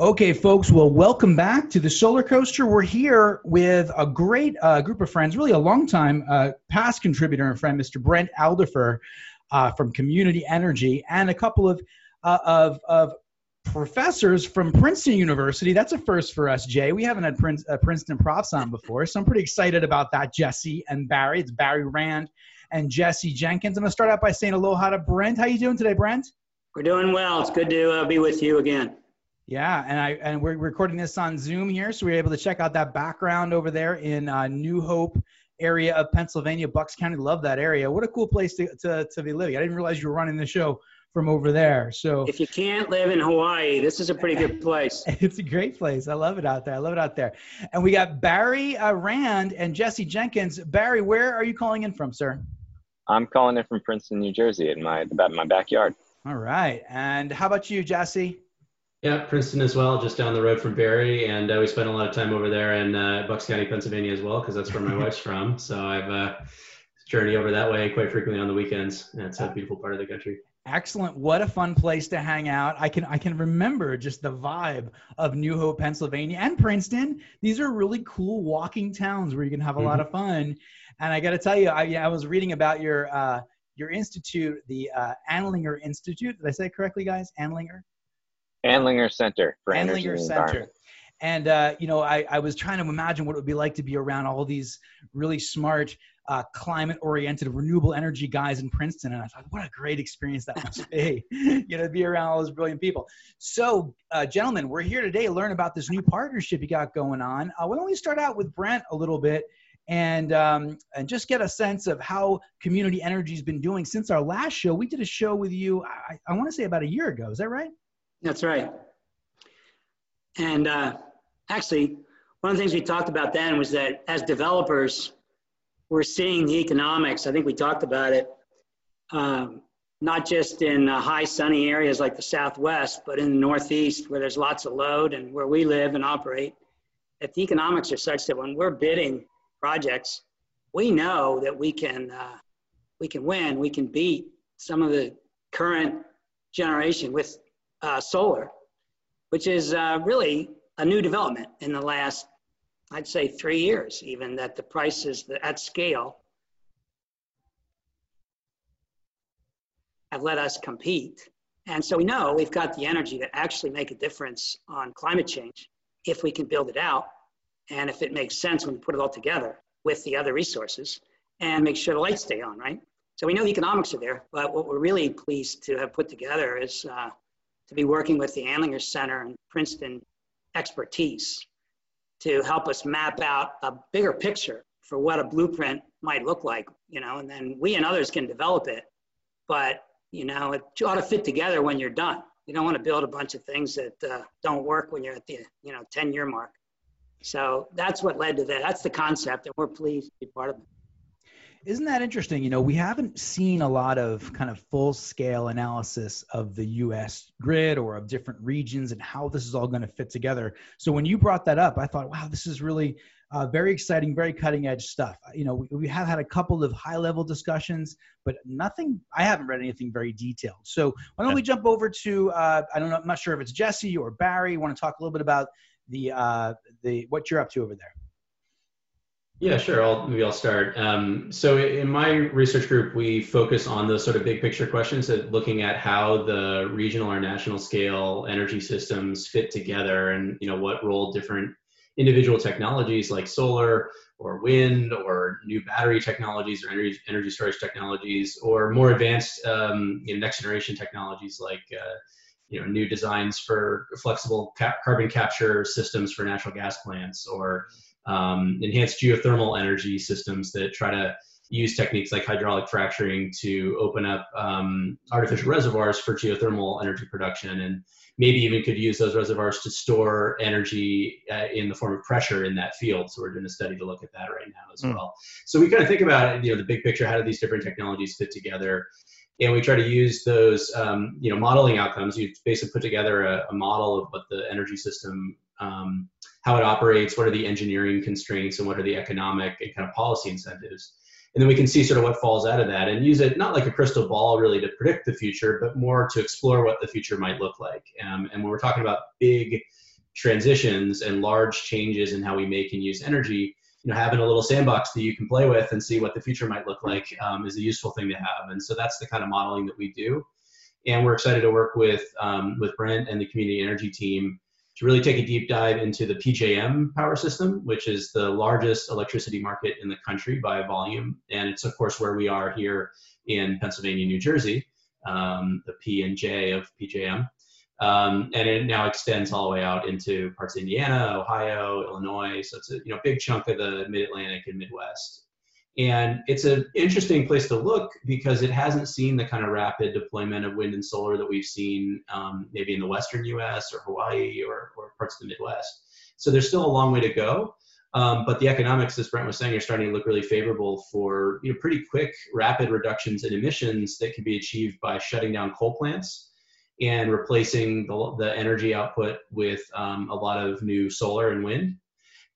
Okay, folks, well, welcome back to the Solar Coaster. We're here with a great uh, group of friends, really a long time uh, past contributor and friend, Mr. Brent Alderfer uh, from Community Energy, and a couple of, uh, of, of professors from Princeton University. That's a first for us, Jay. We haven't had Prince, uh, Princeton profs on before, so I'm pretty excited about that, Jesse and Barry. It's Barry Rand and Jesse Jenkins. I'm going to start out by saying aloha to Brent. How you doing today, Brent? We're doing well. It's good to uh, be with you again. Yeah, and I and we're recording this on Zoom here, so we're able to check out that background over there in uh, New Hope area of Pennsylvania, Bucks County. Love that area. What a cool place to, to, to be living. I didn't realize you were running the show from over there. So if you can't live in Hawaii, this is a pretty good place. it's a great place. I love it out there. I love it out there. And we got Barry uh, Rand and Jesse Jenkins. Barry, where are you calling in from, sir? I'm calling in from Princeton, New Jersey, in my my backyard. All right. And how about you, Jesse? Yeah, Princeton as well, just down the road from Barry, and uh, we spent a lot of time over there in uh, Bucks County, Pennsylvania, as well, because that's where my wife's from. So I've uh, journey over that way quite frequently on the weekends. And it's a beautiful part of the country. Excellent! What a fun place to hang out. I can I can remember just the vibe of New Hope, Pennsylvania, and Princeton. These are really cool walking towns where you can have a mm-hmm. lot of fun. And I got to tell you, I, I was reading about your uh, your institute, the uh, Andlinger Institute. Did I say it correctly, guys? Andlinger. Andlinger Center for Andlinger Energy and Center. And uh, you know, I, I was trying to imagine what it would be like to be around all these really smart, uh, climate-oriented, renewable energy guys in Princeton. And I thought, what a great experience that must be, you know, to be around all those brilliant people. So, uh, gentlemen, we're here today to learn about this new partnership you got going on. Uh, why don't we start out with Brent a little bit? and um, and just get a sense of how community energy has been doing since our last show. We did a show with you, I, I want to say about a year ago. Is that right? That's right. And uh, actually, one of the things we talked about then was that as developers, we're seeing the economics. I think we talked about it, um, not just in uh, high sunny areas like the Southwest, but in the Northeast where there's lots of load and where we live and operate. That the economics are such that when we're bidding projects, we know that we can uh, we can win, we can beat some of the current generation with uh, solar, which is uh, really a new development in the last, I'd say, three years, even that the prices at scale have let us compete. And so we know we've got the energy to actually make a difference on climate change if we can build it out and if it makes sense when we put it all together with the other resources and make sure the lights stay on, right? So we know the economics are there, but what we're really pleased to have put together is uh, to be working with the Andlinger Center and Princeton expertise to help us map out a bigger picture for what a blueprint might look like, you know, and then we and others can develop it. But, you know, it ought to fit together when you're done. You don't want to build a bunch of things that uh, don't work when you're at the, you know, 10 year mark. So that's what led to that. That's the concept, and we're pleased to be part of it. Isn't that interesting? You know, we haven't seen a lot of kind of full scale analysis of the US grid or of different regions and how this is all going to fit together. So when you brought that up, I thought, wow, this is really uh, very exciting, very cutting edge stuff. You know, we, we, have had a couple of high level discussions, but nothing, I haven't read anything very detailed. So why don't we jump over to, uh, I don't know, I'm not sure if it's Jesse or Barry. Want to talk a little bit about the, uh, the, what you're up to over there? Yeah, sure. I'll, maybe I'll start. Um, so in my research group, we focus on those sort of big picture questions that looking at how the regional or national scale energy systems fit together and, you know, what role different individual technologies like solar or wind or new battery technologies or energy, energy storage technologies or more advanced um, you know, next generation technologies like uh, you know new designs for flexible carbon capture systems for natural gas plants or um, enhanced geothermal energy systems that try to use techniques like hydraulic fracturing to open up um, artificial reservoirs for geothermal energy production. And maybe even could use those reservoirs to store energy uh, in the form of pressure in that field. So we're doing a study to look at that right now as mm. well. So we kind of think about you know the big picture how do these different technologies fit together? And we try to use those um, you know modeling outcomes. You basically put together a, a model of what the energy system um, how it operates, what are the engineering constraints, and what are the economic and kind of policy incentives. And then we can see sort of what falls out of that and use it not like a crystal ball really to predict the future, but more to explore what the future might look like. Um, and when we're talking about big transitions and large changes in how we make and use energy, you know, having a little sandbox that you can play with and see what the future might look like um, is a useful thing to have. And so that's the kind of modeling that we do. And we're excited to work with um, with Brent and the community energy team to really take a deep dive into the PJM power system, which is the largest electricity market in the country by volume. And it's of course where we are here in Pennsylvania, New Jersey, um, the P and J of PJM. Um, and it now extends all the way out into parts of Indiana, Ohio, Illinois. So it's a you know big chunk of the Mid-Atlantic and Midwest. And it's an interesting place to look because it hasn't seen the kind of rapid deployment of wind and solar that we've seen um, maybe in the Western U.S. or Hawaii or, or parts of the Midwest. So there's still a long way to go. Um, but the economics, as Brent was saying, are starting to look really favorable for you know pretty quick, rapid reductions in emissions that can be achieved by shutting down coal plants and replacing the, the energy output with um, a lot of new solar and wind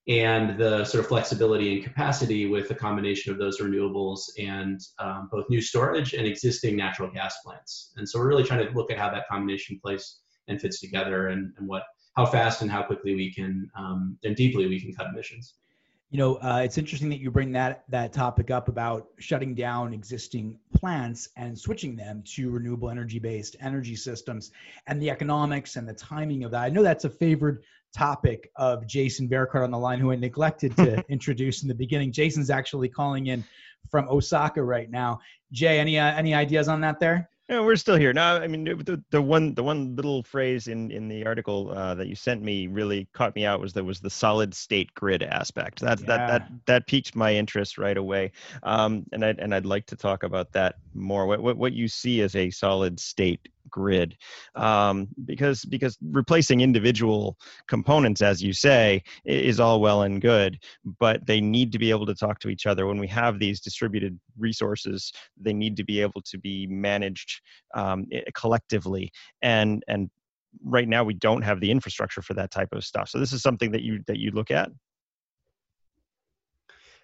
and the sort of flexibility and capacity with a combination of those renewables and um, both new storage and existing natural gas plants. And so we're really trying to look at how that combination plays and fits together and, and what how fast and how quickly we can um, and deeply we can cut emissions you know, uh, it's interesting that you bring that that topic up about shutting down existing plants and switching them to renewable energy based energy systems and the economics and the timing of that. I know that's a favored topic of Jason Bearcart on the line, who I neglected to introduce in the beginning. Jason's actually calling in from Osaka right now. Jay, any uh, any ideas on that there? Yeah, we're still here. Now, I mean, the, the one the one little phrase in in the article uh, that you sent me really caught me out was there was the solid state grid aspect. That yeah. that that that piqued my interest right away. Um, and I and I'd like to talk about that more. What what, what you see as a solid state grid um, because because replacing individual components as you say is all well and good but they need to be able to talk to each other. When we have these distributed resources they need to be able to be managed um, collectively and and right now we don't have the infrastructure for that type of stuff. So this is something that you that you look at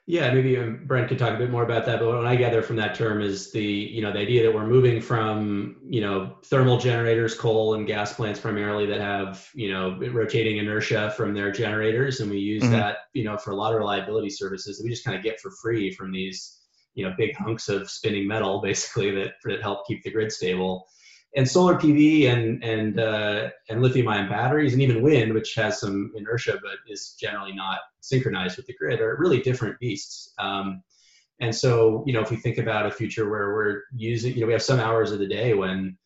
yeah, maybe um, Brent could talk a bit more about that. But what I gather from that term is the you know the idea that we're moving from you know thermal generators, coal and gas plants primarily that have you know rotating inertia from their generators, and we use mm-hmm. that you know for a lot of reliability services that we just kind of get for free from these you know big hunks of spinning metal basically that that help keep the grid stable and solar PV and and uh, and lithium ion batteries and even wind, which has some inertia but is generally not synchronized with the grid, are really different beasts. Um, and so, you know, if we think about a future where we're using, you know, we have some hours of the day when,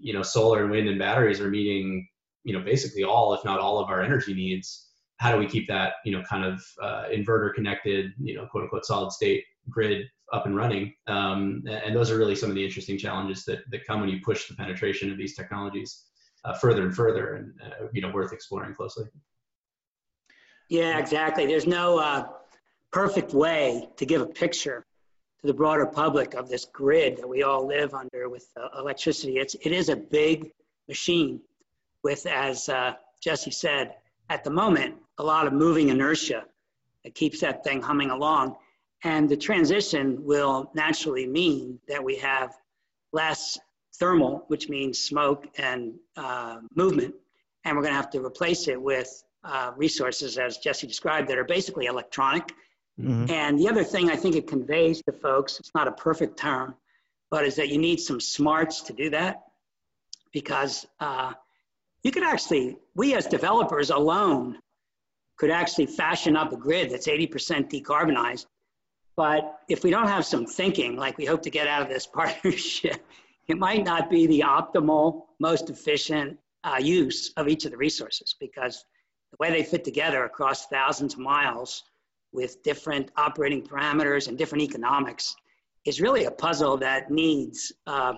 you know, solar and wind and batteries are meeting, you know, basically all, if not all, of our energy needs. How do we keep that, you know, kind of uh, inverter connected, you know, quote unquote solid state grid up and running. Um, and those are really some of the interesting challenges that, that come when you push the penetration of these technologies uh, further and further and, uh, you know, worth exploring closely. Yeah, exactly. There's no uh, perfect way to give a picture to the broader public of this grid that we all live under with uh, electricity. It's, it is a big machine with, as uh, Jesse said, at the moment, a lot of moving inertia that keeps that thing humming along. And the transition will naturally mean that we have less thermal, which means smoke and uh, movement. And we're going to have to replace it with uh, resources, as Jesse described, that are basically electronic. Mm-hmm. And the other thing I think it conveys to folks, it's not a perfect term, but is that you need some smarts to do that because uh, you could actually, we as developers alone could actually fashion up a grid that's 80% decarbonized but if we don't have some thinking, like we hope to get out of this partnership, it might not be the optimal, most efficient uh, use of each of the resources because the way they fit together across thousands of miles with different operating parameters and different economics is really a puzzle that needs uh,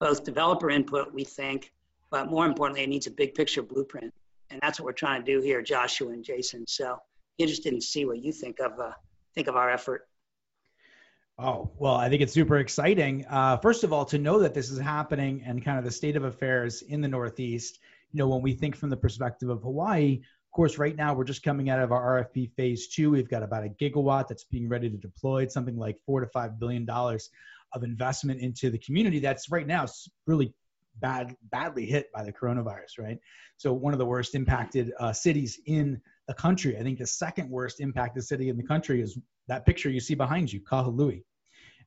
both developer input, we think, but more importantly, it needs a big picture blueprint. And that's what we're trying to do here, Joshua and Jason. So interested in see what you think of uh, think of our effort. Oh, well, I think it's super exciting. Uh, first of all, to know that this is happening and kind of the state of affairs in the Northeast, you know, when we think from the perspective of Hawaii, of course, right now we're just coming out of our RFP phase two. We've got about a gigawatt that's being ready to deploy. It's something like four to five billion dollars of investment into the community. That's right now really bad, badly hit by the coronavirus, right? So one of the worst impacted uh, cities in the country. I think the second worst impacted city in the country is that picture you see behind you, Kahului.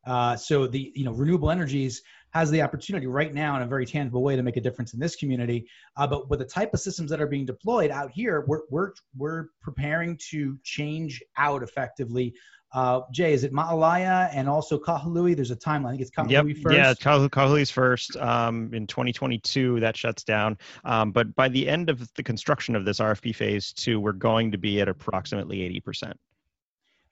Uh, so the you know renewable energies has the opportunity right now in a very tangible way to make a difference in this community. Uh, but with the type of systems that are being deployed out here, we're we're we're preparing to change out effectively. Uh, Jay, is it Maalaea and also Kahului? There's a timeline. I think it's Kahului yep. first. Yeah, Kahului's first. Um, in 2022, that shuts down. Um, but by the end of the construction of this RFP phase two, we're going to be at approximately 80%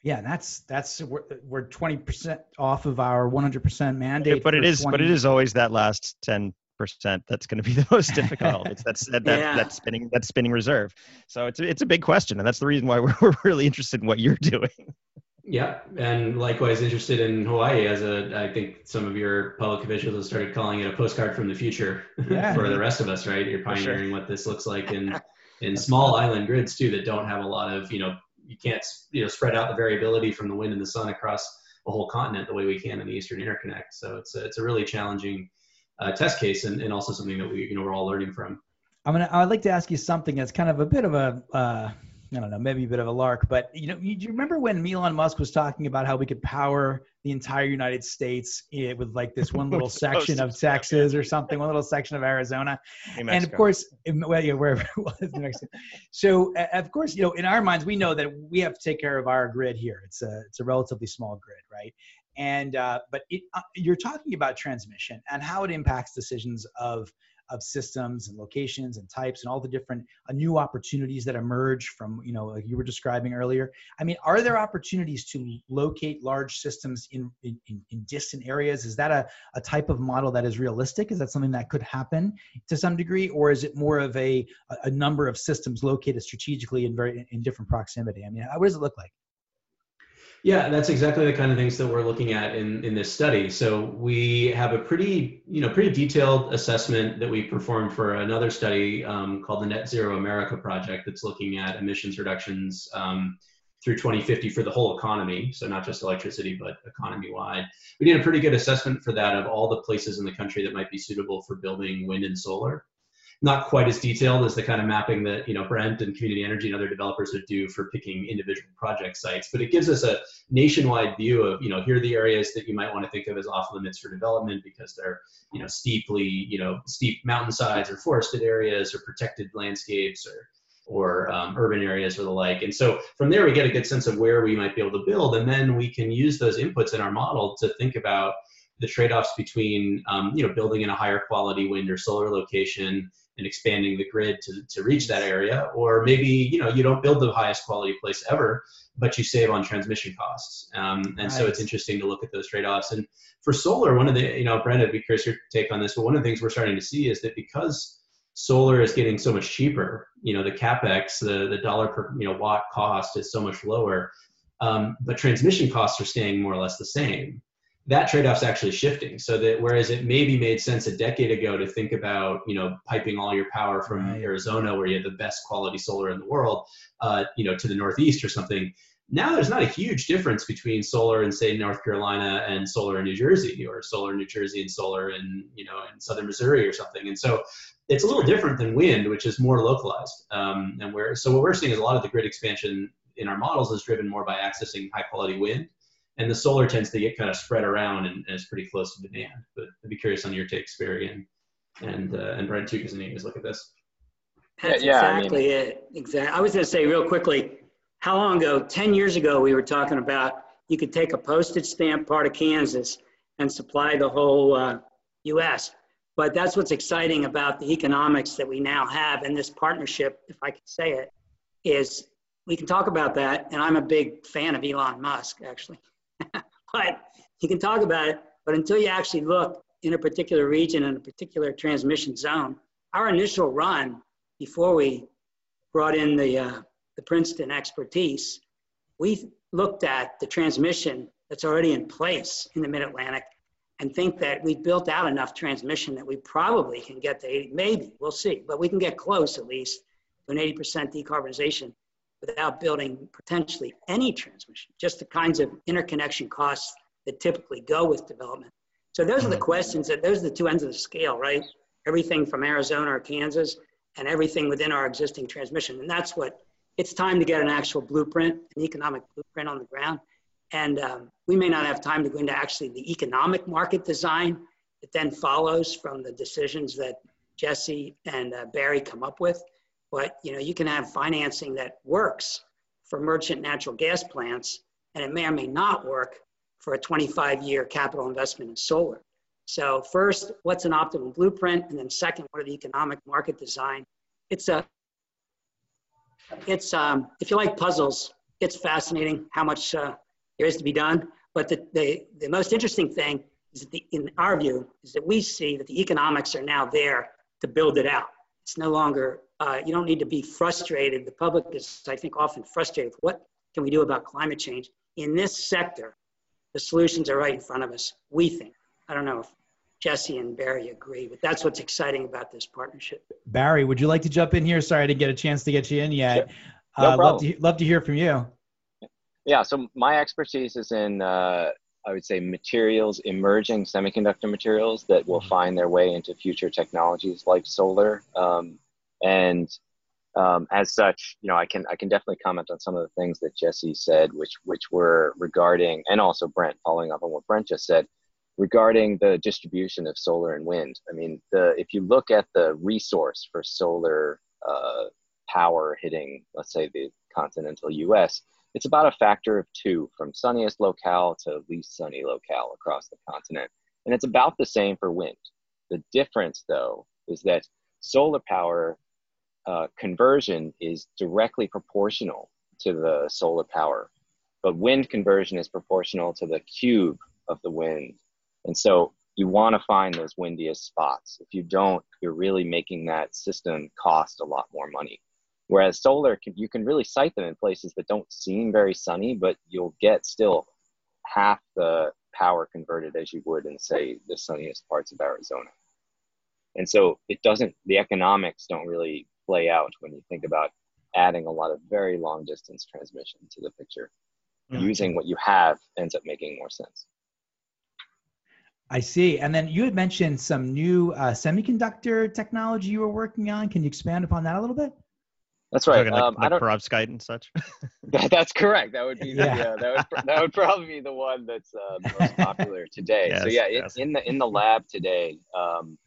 yeah, that's that's we're, we're 20% off of our 100% mandate. But it is 20. but it is always that last 10 percent that's going to be the most difficult. it's that's that, that, yeah. that spinning that spinning reserve. So it's it's a big question, and that's the reason why we're, we're really interested in what you're doing. Yeah, and likewise interested in Hawaii as a. I think some of your public officials have started calling it a postcard from the future yeah. for the rest of us. Right, you're pioneering sure. what this looks like in in small island grids too that don't have a lot of you know you can't you know spread out the variability from the wind and the sun across a whole continent the way we can in the Eastern Interconnect. So it's a, it's a really challenging uh, test case and, and also something that we you know we're all learning from. I'm gonna I'd like to ask you something that's kind of a bit of a uh, I don't know, maybe a bit of a lark, but you know, you, do you remember when Elon Musk was talking about how we could power the entire United States eh, with like this one little section of Texas or something, one little section of Arizona, and of course, well, yeah, wherever it was, New Mexico. So, of course, you know, in our minds, we know that we have to take care of our grid here. It's a it's a relatively small grid, right? And uh, but it, uh, you're talking about transmission and how it impacts decisions of of systems and locations and types and all the different uh, new opportunities that emerge from you know like you were describing earlier. I mean are there opportunities to locate large systems in in, in distant areas? Is that a, a type of model that is realistic? Is that something that could happen to some degree? Or is it more of a a number of systems located strategically in very in different proximity? I mean what does it look like yeah, that's exactly the kind of things that we're looking at in, in this study. So we have a pretty, you know, pretty detailed assessment that we performed for another study um, called the Net Zero America Project that's looking at emissions reductions um, through 2050 for the whole economy. So not just electricity, but economy wide. We did a pretty good assessment for that of all the places in the country that might be suitable for building wind and solar not quite as detailed as the kind of mapping that you know Brent and Community Energy and other developers would do for picking individual project sites. But it gives us a nationwide view of you know here are the areas that you might want to think of as off limits for development because they're you know steeply you know steep mountainsides or forested areas or protected landscapes or or um, urban areas or the like. And so from there we get a good sense of where we might be able to build, and then we can use those inputs in our model to think about the trade-offs between um, you know building in a higher quality wind or solar location and expanding the grid to, to reach that area. Or maybe you know you don't build the highest quality place ever but you save on transmission costs. Um, and so it's interesting to look at those trade-offs. And for solar one of the you know brent i'd be curious your take on this but one of the things we're starting to see is that because solar is getting so much cheaper you know the capex the, the dollar per you know watt cost is so much lower um, but transmission costs are staying more or less the same that trade-off's actually shifting. So that whereas it maybe made sense a decade ago to think about you know piping all your power from right. arizona where you have the best quality solar in the world uh, you know to the northeast or something now there's not a huge difference between solar in say north carolina and solar in new jersey or solar in new jersey and solar in you know in southern missouri or something. And so it's a little different than wind which is more localized. Um, and where so what we're seeing is a lot of the grid expansion in our models is driven more by accessing high quality wind and the solar tends to get kind of spread around and, and is pretty close to demand. But I'd be curious on your takes, Barry, and and uh, and Brent too, because you guys look at this. That's yeah, exactly I mean, it. Exactly. I was going to say real quickly, how long ago? Ten years ago, we were talking about you could take a postage stamp part of Kansas and supply the whole uh, U.S. But that's what's exciting about the economics that we now have in this partnership, if I can say it, is we can talk about that. And I'm a big fan of Elon Musk, actually. but you can talk about it, but until you actually look in a particular region in a particular transmission zone, our initial run before we brought in the, uh, the Princeton expertise, we looked at the transmission that's already in place in the mid-Atlantic and think that we've built out enough transmission that we probably can get to 80, maybe, we'll see, but we can get close at least to an 80% decarbonization without building potentially any transmission, just the kinds of interconnection costs that typically go with development. So those are the mm-hmm. questions that those are the two ends of the scale, right? everything from Arizona or Kansas, and everything within our existing transmission. And that's what it's time to get an actual blueprint, an economic blueprint on the ground. And um, we may not have time to go into actually the economic market design that then follows from the decisions that Jesse and uh, Barry come up with. But you know, you can have financing that works for merchant natural gas plants, and it may or may not work for a 25-year capital investment in solar. So first, what's an optimal blueprint? And then second, what are the economic market design? It's a, it's, um, if you like puzzles, it's fascinating how much uh, there is to be done. But the, the, the most interesting thing is that the, in our view, is that we see that the economics are now there to build it out. It's no longer, uh, you don't need to be frustrated. The public is, I think, often frustrated. With what can we do about climate change? In this sector, the solutions are right in front of us, we think. I don't know if Jesse and Barry agree, but that's what's exciting about this partnership. Barry, would you like to jump in here? Sorry, I didn't get a chance to get you in yet. Sure. No uh, love, to, love to hear from you. Yeah, so my expertise is in, uh, I would say, materials, emerging semiconductor materials that will mm-hmm. find their way into future technologies like solar. Um, and um, as such, you know, I can I can definitely comment on some of the things that Jesse said, which which were regarding, and also Brent, following up on what Brent just said, regarding the distribution of solar and wind. I mean, the if you look at the resource for solar uh, power hitting, let's say, the continental U.S., it's about a factor of two from sunniest locale to least sunny locale across the continent, and it's about the same for wind. The difference, though, is that solar power uh, conversion is directly proportional to the solar power, but wind conversion is proportional to the cube of the wind and so you want to find those windiest spots. If you don't, you're really making that system cost a lot more money. Whereas solar, you can really site them in places that don't seem very sunny, but you'll get still half the power converted as you would in, say, the sunniest parts of Arizona. And so it doesn't, the economics don't really play out when you think about adding a lot of very long distance transmission to the picture. Mm-hmm. Using what you have ends up making more sense. I see. And then you had mentioned some new uh, semiconductor technology you were working on. Can you expand upon that a little bit? That's right. Like, um, like perovskite and such. that, that's correct. That would be the, yeah. that would that would probably be the one that's uh, most popular today. yes, so yeah, yes. in the in the lab today, um,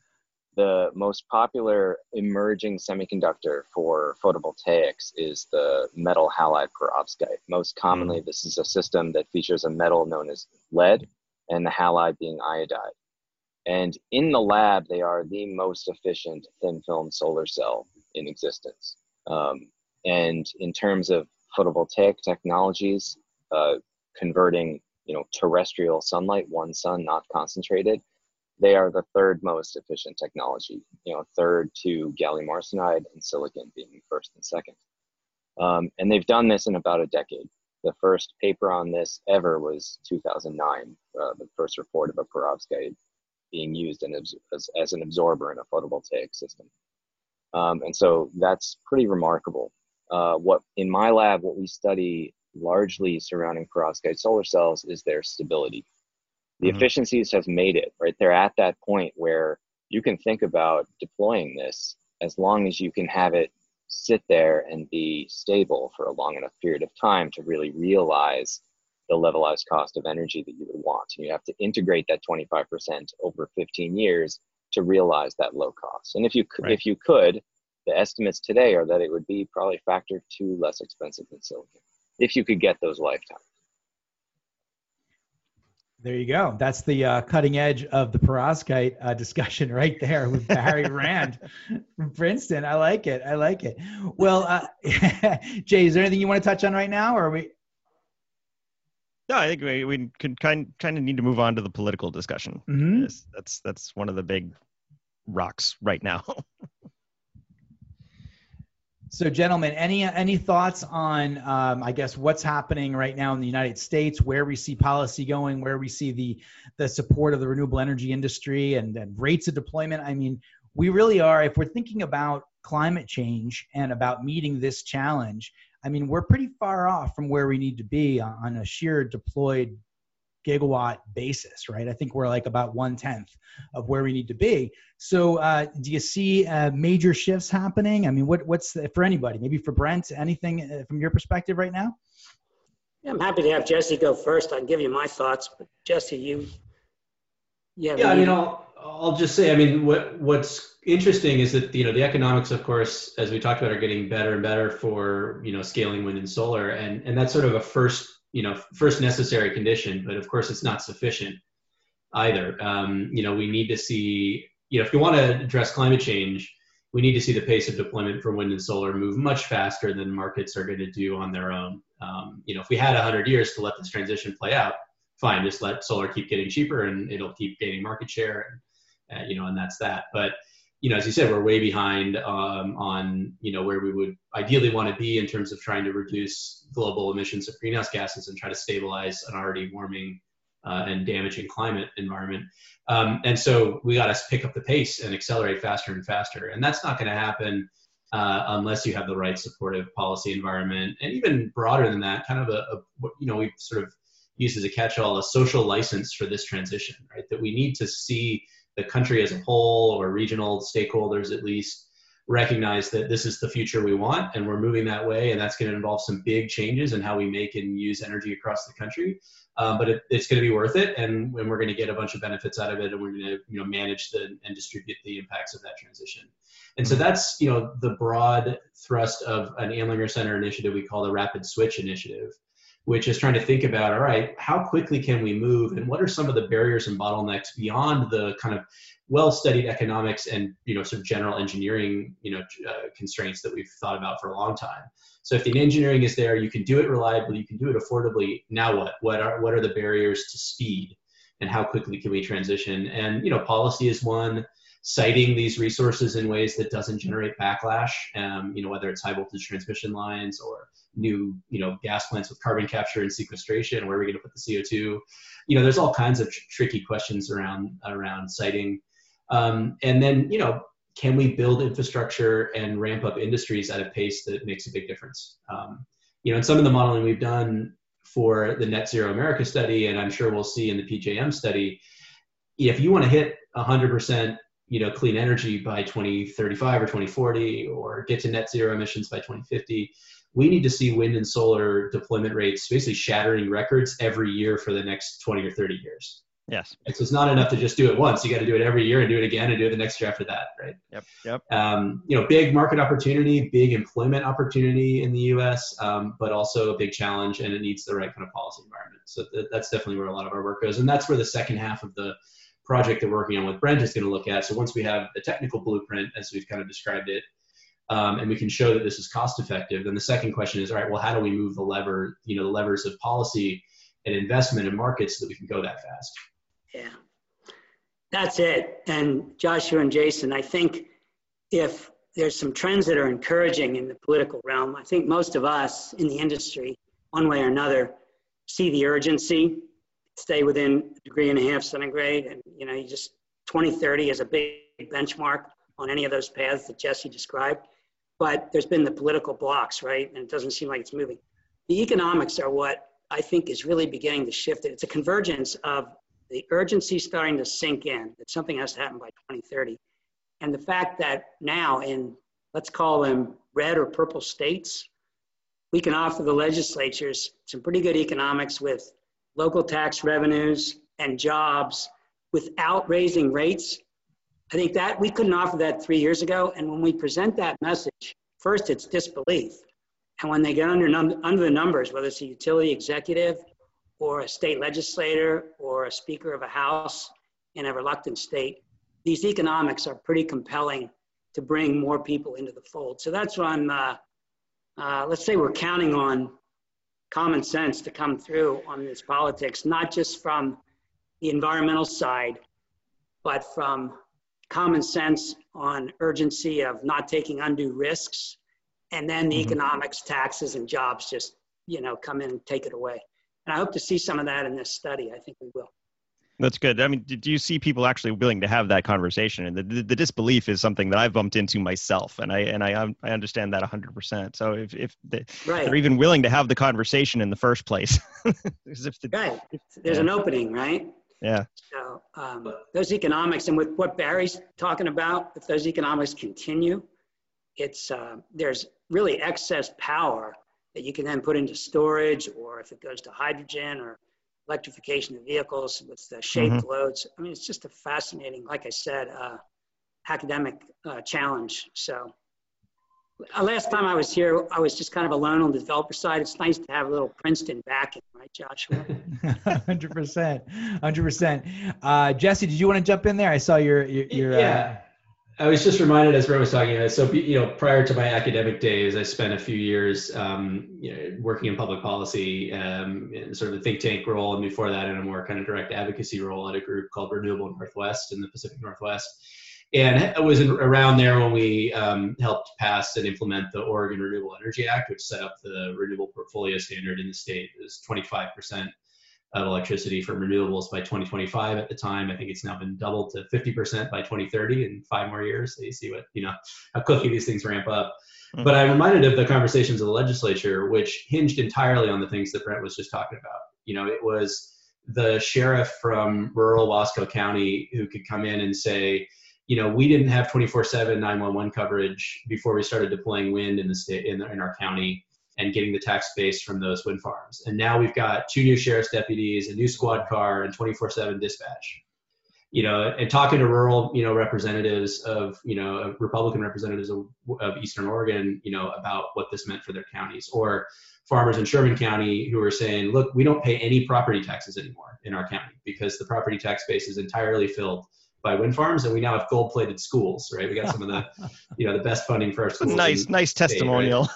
the most popular emerging semiconductor for photovoltaics is the metal halide perovskite. Most commonly, mm. this is a system that features a metal known as lead and the halide being iodide. And in the lab, they are the most efficient thin film solar cell in existence. Um, and in terms of photovoltaic technologies, uh, converting you know terrestrial sunlight, one sun, not concentrated, they are the third most efficient technology. You know, third to gallium arsenide and silicon being first and second. Um, and they've done this in about a decade the first paper on this ever was 2009, uh, the first report of a perovskite being used in, as, as an absorber in a photovoltaic system. Um, and so that's pretty remarkable. Uh, what in my lab, what we study largely surrounding perovskite solar cells is their stability. The mm-hmm. efficiencies have made it right. They're at that point where you can think about deploying this as long as you can have it sit there and be stable for a long enough period of time to really realize the levelized cost of energy that you would want. And you have to integrate that 25% over 15 years to realize that low cost. And if you right. if you could, the estimates today are that it would be probably factor two less expensive than silicon if you could get those lifetimes. There you go. That's the uh, cutting edge of the perovskite uh, discussion right there with Barry Rand from Princeton. I like it. I like it. Well, uh, Jay, is there anything you want to touch on right now, or we? No, I think we, we could kind kind of need to move on to the political discussion. Mm-hmm. That's that's one of the big rocks right now. So, gentlemen, any any thoughts on, um, I guess, what's happening right now in the United States, where we see policy going, where we see the the support of the renewable energy industry and, and rates of deployment? I mean, we really are. If we're thinking about climate change and about meeting this challenge, I mean, we're pretty far off from where we need to be on a sheer deployed gigawatt basis, right? I think we're like about one tenth of where we need to be. So, uh, do you see uh, major shifts happening? I mean, what, what's the, for anybody? Maybe for Brent, anything uh, from your perspective right now? Yeah, I'm happy to have Jesse go first. I can give you my thoughts, but Jesse, you, yeah. Yeah, I mean, I'll I'll just say, I mean, what what's interesting is that you know the economics, of course, as we talked about, are getting better and better for you know scaling wind and solar, and and that's sort of a first you know first necessary condition, but of course it's not sufficient either. Um, you know, we need to see you know if you want to address climate change, we need to see the pace of deployment for wind and solar move much faster than markets are going to do on their own. Um, you know, if we had 100 years to let this transition play out, fine, just let solar keep getting cheaper and it'll keep gaining market share, and, uh, you know, and that's that. But you know, as you said, we're way behind um, on you know where we would ideally want to be in terms of trying to reduce global emissions of greenhouse gases and try to stabilize an already warming uh, and damaging climate environment. Um, and so we got to pick up the pace and accelerate faster and faster. And that's not going to happen uh, unless you have the right supportive policy environment, and even broader than that, kind of a, a you know we sort of use as a catch-all a social license for this transition, right? That we need to see the country as a whole or regional stakeholders at least recognize that this is the future we want and we're moving that way and that's going to involve some big changes in how we make and use energy across the country. Um, but it, it's going to be worth it and, and we're going to get a bunch of benefits out of it and we're going to you know manage the, and distribute the impacts of that transition. And so that's you know the broad thrust of an Andlinger Center initiative we call the Rapid Switch Initiative which is trying to think about all right how quickly can we move? And what are some of the barriers and bottlenecks beyond the kind of well studied economics and you know sort of general engineering you know uh, constraints that we've thought about for a long time? So if the engineering is there you can do it reliably you can do it affordably. Now what? What are what are the barriers to speed? And how quickly can we transition? And you know policy is one siting these resources in ways that doesn't generate backlash um, you know whether it's high voltage transmission lines or new you know gas plants with carbon capture and sequestration where are we going to put the co2 you know there's all kinds of tr- tricky questions around around siting um, and then you know can we build infrastructure and ramp up industries at a pace that makes a big difference? Um, you know in some of the modeling we've done for the net zero america study and i'm sure we'll see in the pjm study if you want to hit 100% you know clean energy by 2035 or 2040 or get to net zero emissions by 2050 we need to see wind and solar deployment rates basically shattering records every year for the next 20 or 30 years. Yes. And so it's not enough to just do it once. You got to do it every year and do it again and do it the next year after that, right? Yep. Yep. Um, you know, big market opportunity, big employment opportunity in the U.S., um, but also a big challenge, and it needs the right kind of policy environment. So th- that's definitely where a lot of our work goes, and that's where the second half of the project that we're working on with Brent is going to look at. So once we have the technical blueprint, as we've kind of described it, um, and we can show that this is cost effective. Then the second question is, all right, well, how do we move the lever, you know, the levers of policy and investment and markets so that we can go that fast? Yeah, that's it. And Joshua and Jason, I think if there's some trends that are encouraging in the political realm, I think most of us in the industry, one way or another, see the urgency, stay within a degree and a half centigrade, and you know, you just 2030 is a big benchmark on any of those paths that Jesse described but there's been the political blocks, right? And it doesn't seem like it's moving. The economics are what I think is really beginning to shift. It's a convergence of the urgency starting to sink in that something has to happen by 2030. And the fact that now in, let's call them red or purple states, we can offer the legislatures some pretty good economics with local tax revenues and jobs without raising rates I think that we couldn't offer that three years ago. And when we present that message, first it's disbelief. And when they get under, num- under the numbers, whether it's a utility executive or a state legislator or a speaker of a house in a reluctant state, these economics are pretty compelling to bring more people into the fold. So that's why I'm, uh, uh, let's say we're counting on common sense to come through on this politics, not just from the environmental side, but from common sense on urgency of not taking undue risks, and then the mm-hmm. economics, taxes, and jobs just you know come in and take it away. And I hope to see some of that in this study. I think we will. That's good. I mean, do you see people actually willing to have that conversation? And the, the, the disbelief is something that I've bumped into myself, and I and I um, I understand that 100%. So if if they, right. they're even willing to have the conversation in the first place, if the, right, if, there's yeah. an opening, right? Yeah. So um, those economics, and with what Barry's talking about, if those economics continue, it's uh, there's really excess power that you can then put into storage, or if it goes to hydrogen or electrification of vehicles with the shaped mm-hmm. loads. I mean, it's just a fascinating, like I said, uh, academic uh, challenge. So uh, last time I was here, I was just kind of alone on the developer side. It's nice to have a little Princeton backing, right, Joshua? 100%. 100%. Uh, Jesse, did you want to jump in there? I saw your, your, your yeah. I was just reminded as Brent was talking about. So, you know, prior to my academic days, I spent a few years, um, you know, working in public policy, um, in sort of a think tank role, and before that, in a more kind of direct advocacy role at a group called Renewable Northwest in the Pacific Northwest. And I was in, around there when we um, helped pass and implement the Oregon Renewable Energy Act, which set up the renewable portfolio standard in the state. It was 25 percent of electricity from renewables by 2025 at the time. I think it's now been doubled to 50% by 2030 in five more years. So you see what, you know, how quickly these things ramp up. Mm-hmm. But I'm reminded of the conversations of the legislature, which hinged entirely on the things that Brent was just talking about. You know, it was the sheriff from rural Wasco County who could come in and say, you know, we didn't have 24/7 911 coverage before we started deploying wind in the state in, the, in our county and getting the tax base from those wind farms. And now we've got two new sheriff's deputies, a new squad car, and 24/7 dispatch. You know, and talking to rural, you know, representatives of, you know, Republican representatives of, of Eastern Oregon, you know, about what this meant for their counties, or farmers in Sherman County who are saying, look, we don't pay any property taxes anymore in our county because the property tax base is entirely filled by wind farms and we now have gold plated schools right we got some of the you know the best funding for our schools nice nice state, testimonial?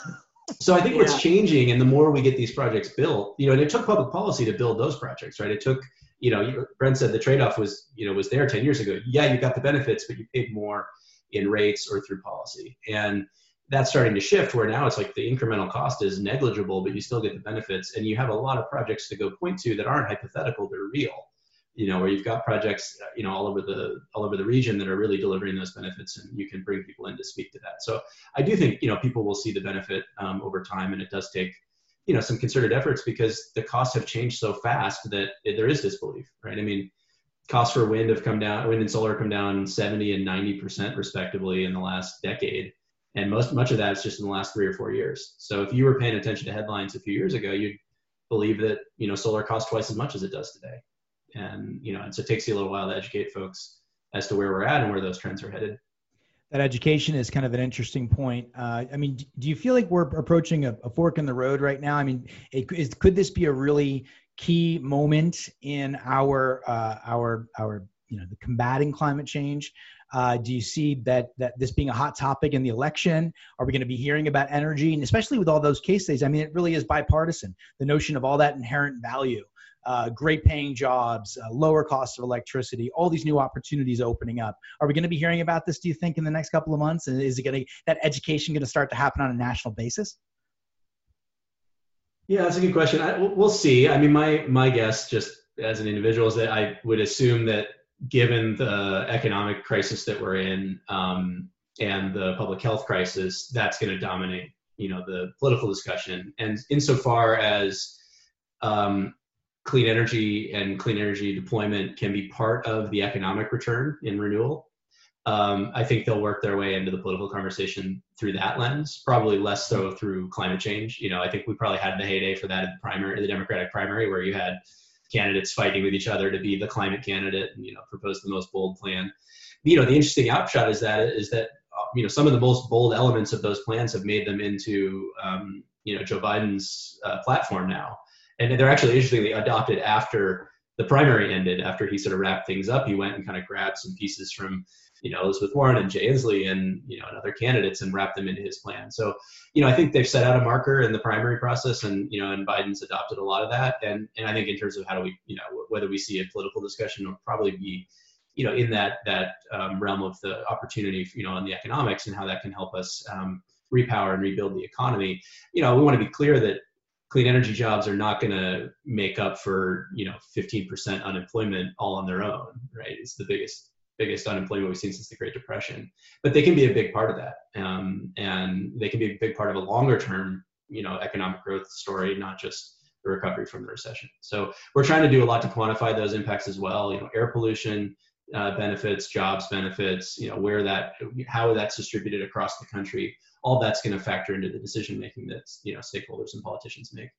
So I think yeah. what's changing, and the more we get these projects built, you know, and it took public policy to build those projects, right? It took, you know, Brent said the trade-off was, you know, was there 10 years ago. Yeah, you got the benefits, but you paid more in rates or through policy. And that's starting to shift where now it's like the incremental cost is negligible, but you still get the benefits. And you have a lot of projects to go point to that aren't hypothetical, they're real you know, where you've got projects, you know, all over the all over the region that are really delivering those benefits, and you can bring people in to speak to that. So I do think you know people will see the benefit um, over time, and it does take you know some concerted efforts because the costs have changed so fast that it, there is disbelief, right? I mean, costs for wind have come down, wind and solar have come down 70 and 90 percent respectively in the last decade, and most much of that is just in the last three or four years. So if you were paying attention to headlines a few years ago, you'd believe that you know solar costs twice as much as it does today and you know and so it takes you a little while to educate folks as to where we're at and where those trends are headed that education is kind of an interesting point. Uh, I mean, do you feel like we're approaching a, a fork in the road right now? I mean, could this be a really key moment in our uh, our our you know the combating climate change? Uh, do you see that that this being a hot topic in the election? Are we going to be hearing about energy, and especially with all those case studies? I mean, it really is bipartisan. The notion of all that inherent value uh, great paying jobs, uh, lower cost of electricity, all these new opportunities opening up. Are we going to be hearing about this, do you think, in the next couple of months? And is it going to, that education going to start to happen on a national basis? Yeah, that's a good question. I, we'll see. I mean, my, my guess just as an individual is that I would assume that given the economic crisis that we're in um, and the public health crisis, that's going to dominate, you know, the political discussion. And insofar as um, clean energy and clean energy deployment can be part of the economic return in renewal. Um, I think they'll work their way into the political conversation through that lens, probably less so through climate change. You know, I think we probably had the heyday for that in the primary, the Democratic primary, where you had candidates fighting with each other to be the climate candidate and, you know, propose the most bold plan. You know, the interesting upshot is that, is that, you know, some of the most bold elements of those plans have made them into, um, you know, Joe Biden's uh, platform now and they're actually interestingly adopted after the primary ended. After he sort of wrapped things up, he went and kind of grabbed some pieces from you know Elizabeth Warren and Jay Inslee and you know and other candidates and wrapped them into his plan. So you know I think they've set out a marker in the primary process, and you know and Biden's adopted a lot of that. And and I think in terms of how do we you know whether we see a political discussion will probably be you know in that that um, realm of the opportunity you know on the economics and how that can help us um, repower and rebuild the economy. You know we want to be clear that clean energy jobs are not going to make up for you know 15% unemployment all on their own right? It's the biggest biggest unemployment we've seen since the great depression. But they can be a big part of that um, and they can be a big part of a longer term you know economic growth story not just the recovery from the recession. So we're trying to do a lot to quantify those impacts as well you know air pollution uh, benefits jobs benefits you know where that how that's distributed across the country all that's going to factor into the decision making that you know stakeholders and politicians make.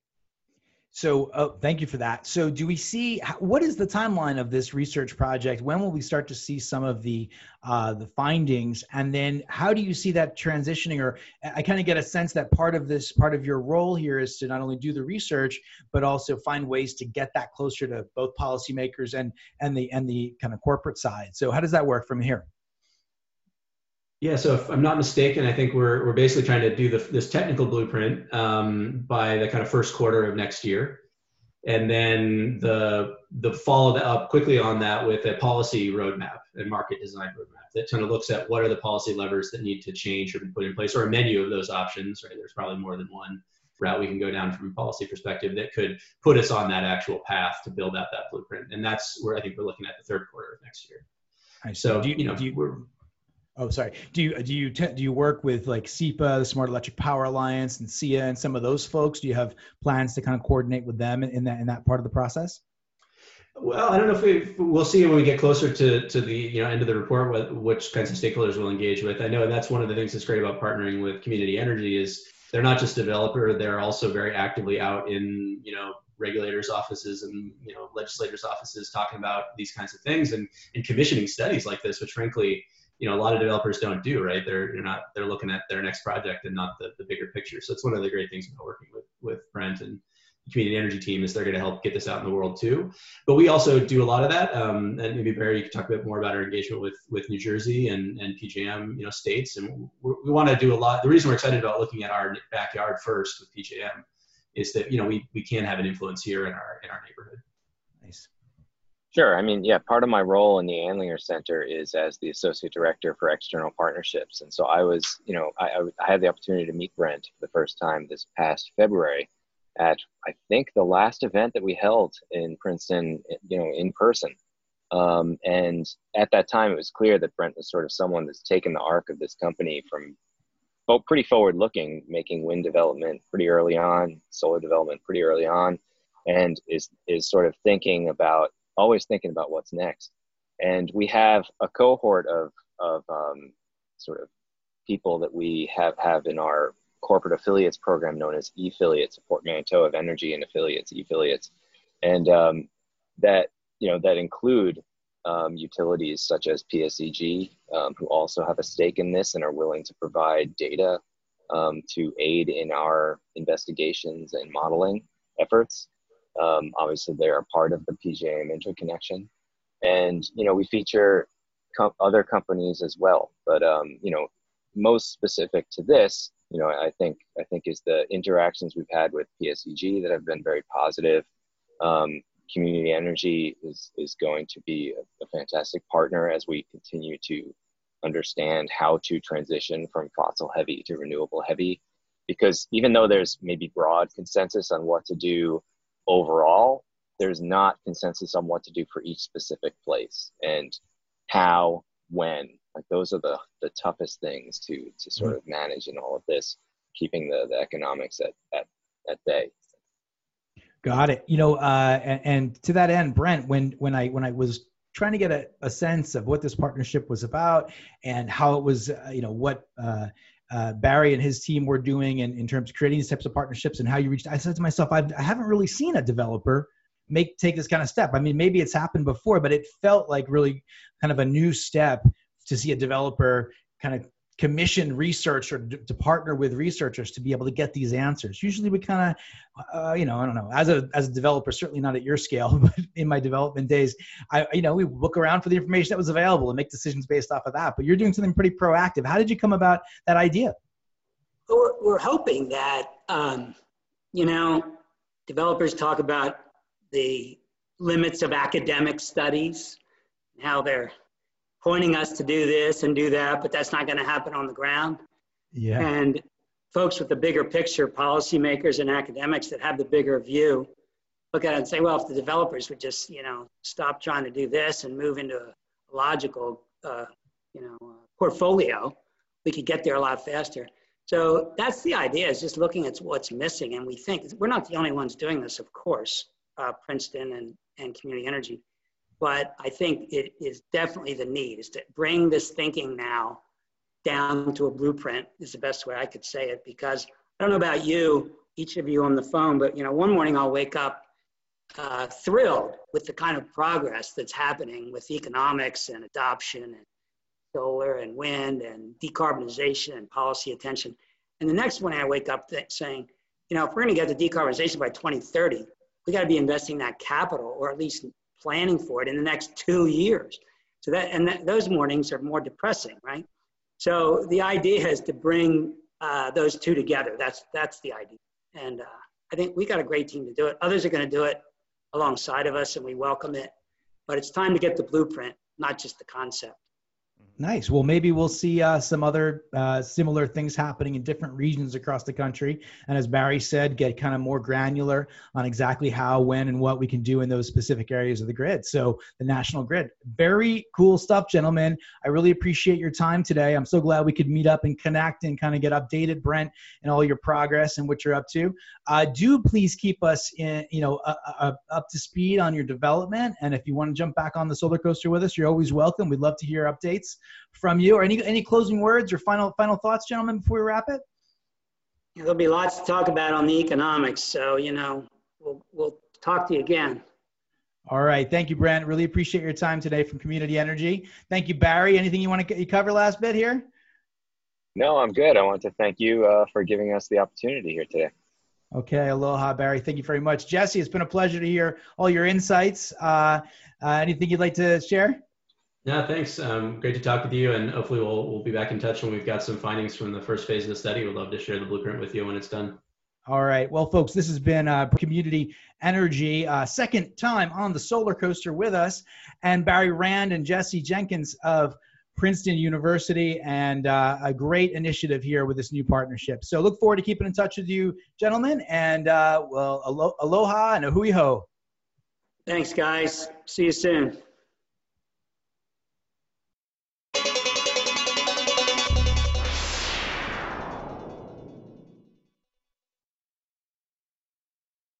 So, oh, thank you for that. So, do we see what is the timeline of this research project? When will we start to see some of the uh, the findings, and then how do you see that transitioning? Or I kind of get a sense that part of this, part of your role here, is to not only do the research, but also find ways to get that closer to both policymakers and and the and the kind of corporate side. So, how does that work from here? Yeah, so if I'm not mistaken, I think we're we're basically trying to do the, this technical blueprint um, by the kind of first quarter of next year, and then the the follow up quickly on that with a policy roadmap and market design roadmap that kind of looks at what are the policy levers that need to change or be put in place, or a menu of those options. Right, there's probably more than one route we can go down from a policy perspective that could put us on that actual path to build out that blueprint, and that's where I think we're looking at the third quarter of next year. So do you, you know, do you, we're Oh, sorry. Do you do you do you work with like SEPA, the Smart Electric Power Alliance, and SEIA, and some of those folks? Do you have plans to kind of coordinate with them in, in that in that part of the process? Well, I don't know if we we'll see when we get closer to to the you know end of the report what which kinds of stakeholders we'll engage with. I know that's one of the things that's great about partnering with community energy is they're not just developer; they're also very actively out in you know regulators' offices and you know legislators' offices talking about these kinds of things and and commissioning studies like this, which frankly you know a lot of developers don't do right? They're you're not they're looking at their next project and not the, the bigger picture. So it's one of the great things about working with with brent and the community energy team is they're going to help get this out in the world too. But we also do a lot of that um, and maybe barry you could talk a bit more about our engagement with with new jersey and and pjm you know states. And we want to do a lot the reason we're excited about looking at our backyard first with pjm is that you know we, we can have an influence here in our in our neighborhood. Nice Sure. I mean, yeah, part of my role in the Andlinger Center is as the associate director for external partnerships. And so I was, you know, I, I had the opportunity to meet Brent for the first time this past February at, I think, the last event that we held in Princeton, you know, in person. Um, and at that time, it was clear that Brent was sort of someone that's taken the arc of this company from well, pretty forward looking, making wind development pretty early on, solar development pretty early on, and is, is sort of thinking about always thinking about what's next. And we have a cohort of, of um, sort of people that we have, have in our corporate affiliates program known as E-ffiliates, portmanteau of energy and affiliates, E-ffiliates. And um, that, you know, that include um, utilities such as PSEG, um, who also have a stake in this and are willing to provide data um, to aid in our investigations and modeling efforts. Um, obviously, they're a part of the PJM interconnection, and you know we feature other companies as well. But um, you know, most specific to this, you know, I think I think is the interactions we've had with PSEG that have been very positive. Um, community energy is is going to be a, a fantastic partner as we continue to understand how to transition from fossil heavy to renewable heavy because even though there's maybe broad consensus on what to do overall, there's not consensus on what to do for each specific place and how, when. Like those are the, the toughest things to to sort of manage in all of this, keeping the, the economics at, at, at bay. Got it. You know, uh, and, and, to that end, Brent, when when I when I was trying to get a, a sense of what this partnership was about and how it was, uh, you know, what uh, uh, Barry and his team were doing in, in terms of creating these types of partnerships and how you reached. I said to myself, I've, I haven't really seen a developer make take this kind of step. I mean, maybe it's happened before, but it felt like really kind of a new step to see a developer kind of commission research or to partner with researchers to be able to get these answers. Usually, we kind of, uh, you know, I don't know. As a as a developer, certainly not at your scale, but in my development days, I, you know, we look around for the information that was available and make decisions based off of that. But you're doing something pretty proactive. How did you come about that idea? We're, we're hoping that, um, you know, developers talk about the limits of academic studies, how they're pointing us to do this and do that, but that's not going to happen on the ground. Yeah. And folks with the bigger picture, policymakers and academics that have the bigger view, look at it and say, well, if the developers would just, you know, stop trying to do this and move into a logical, uh, you know, uh, portfolio, we could get there a lot faster. So that's the idea is just looking at what's missing. And we think we're not the only ones doing this, of course, uh, Princeton and, and community energy. But I think it is definitely the need is to bring this thinking now down to a blueprint is the best way I could say it because I don't know about you, each of you on the phone, but you know, one morning I'll wake up uh, thrilled with the kind of progress that's happening with economics and adoption and solar and wind and decarbonization and policy attention. And the next morning I wake up th- saying, you know, if we're going to get to decarbonization by 2030, we got to be investing that capital or at least planning for it in the next two years. So that, and that, those mornings are more depressing, right? So the idea is to bring uh, those two together. That's, that's the idea. And uh, I think we got a great team to do it. Others are going to do it alongside of us and we welcome it. But it's time to get the blueprint, not just the concept. Nice. Well, maybe we'll see uh, some other uh, similar things happening in different regions across the country. And as Barry said, get kind of more granular on exactly how, when, and what we can do in those specific areas of the grid. So, the national grid. Very cool stuff, gentlemen. I really appreciate your time today. I'm so glad we could meet up and connect and kind of get updated, Brent, and all your progress and what you're up to. Uh, do please keep us in, you know, uh, uh, up to speed on your development. And if you want to jump back on the solar coaster with us, you're always welcome. We'd love to hear updates from you. Or any any closing words or final final thoughts gentlemen before we wrap it? Yeah, there'll be lots to talk about on the economics so you know we'll we'll talk to you again. All right. Thank you brent. Really appreciate your time today from community energy. Thank you barry. Anything you want to cover last bit here? No i'm good. I want to thank you uh, for giving us the opportunity here today. Okay, aloha, Barry. Thank you very much. Jesse, it's been a pleasure to hear all your insights. Uh, uh, anything you'd like to share? Yeah, thanks. Um, great to talk with you, and hopefully we'll we'll be back in touch when we've got some findings from the first phase of the study. We'd love to share the blueprint with you when it's done. All right. Well, folks, this has been uh, Community Energy, uh, second time on the solar coaster with us, and Barry Rand and Jesse Jenkins of Princeton University, and uh, a great initiative here with this new partnership. So, look forward to keeping in touch with you, gentlemen, and uh, well, alo- aloha and a hui ho. Thanks, guys. See you soon.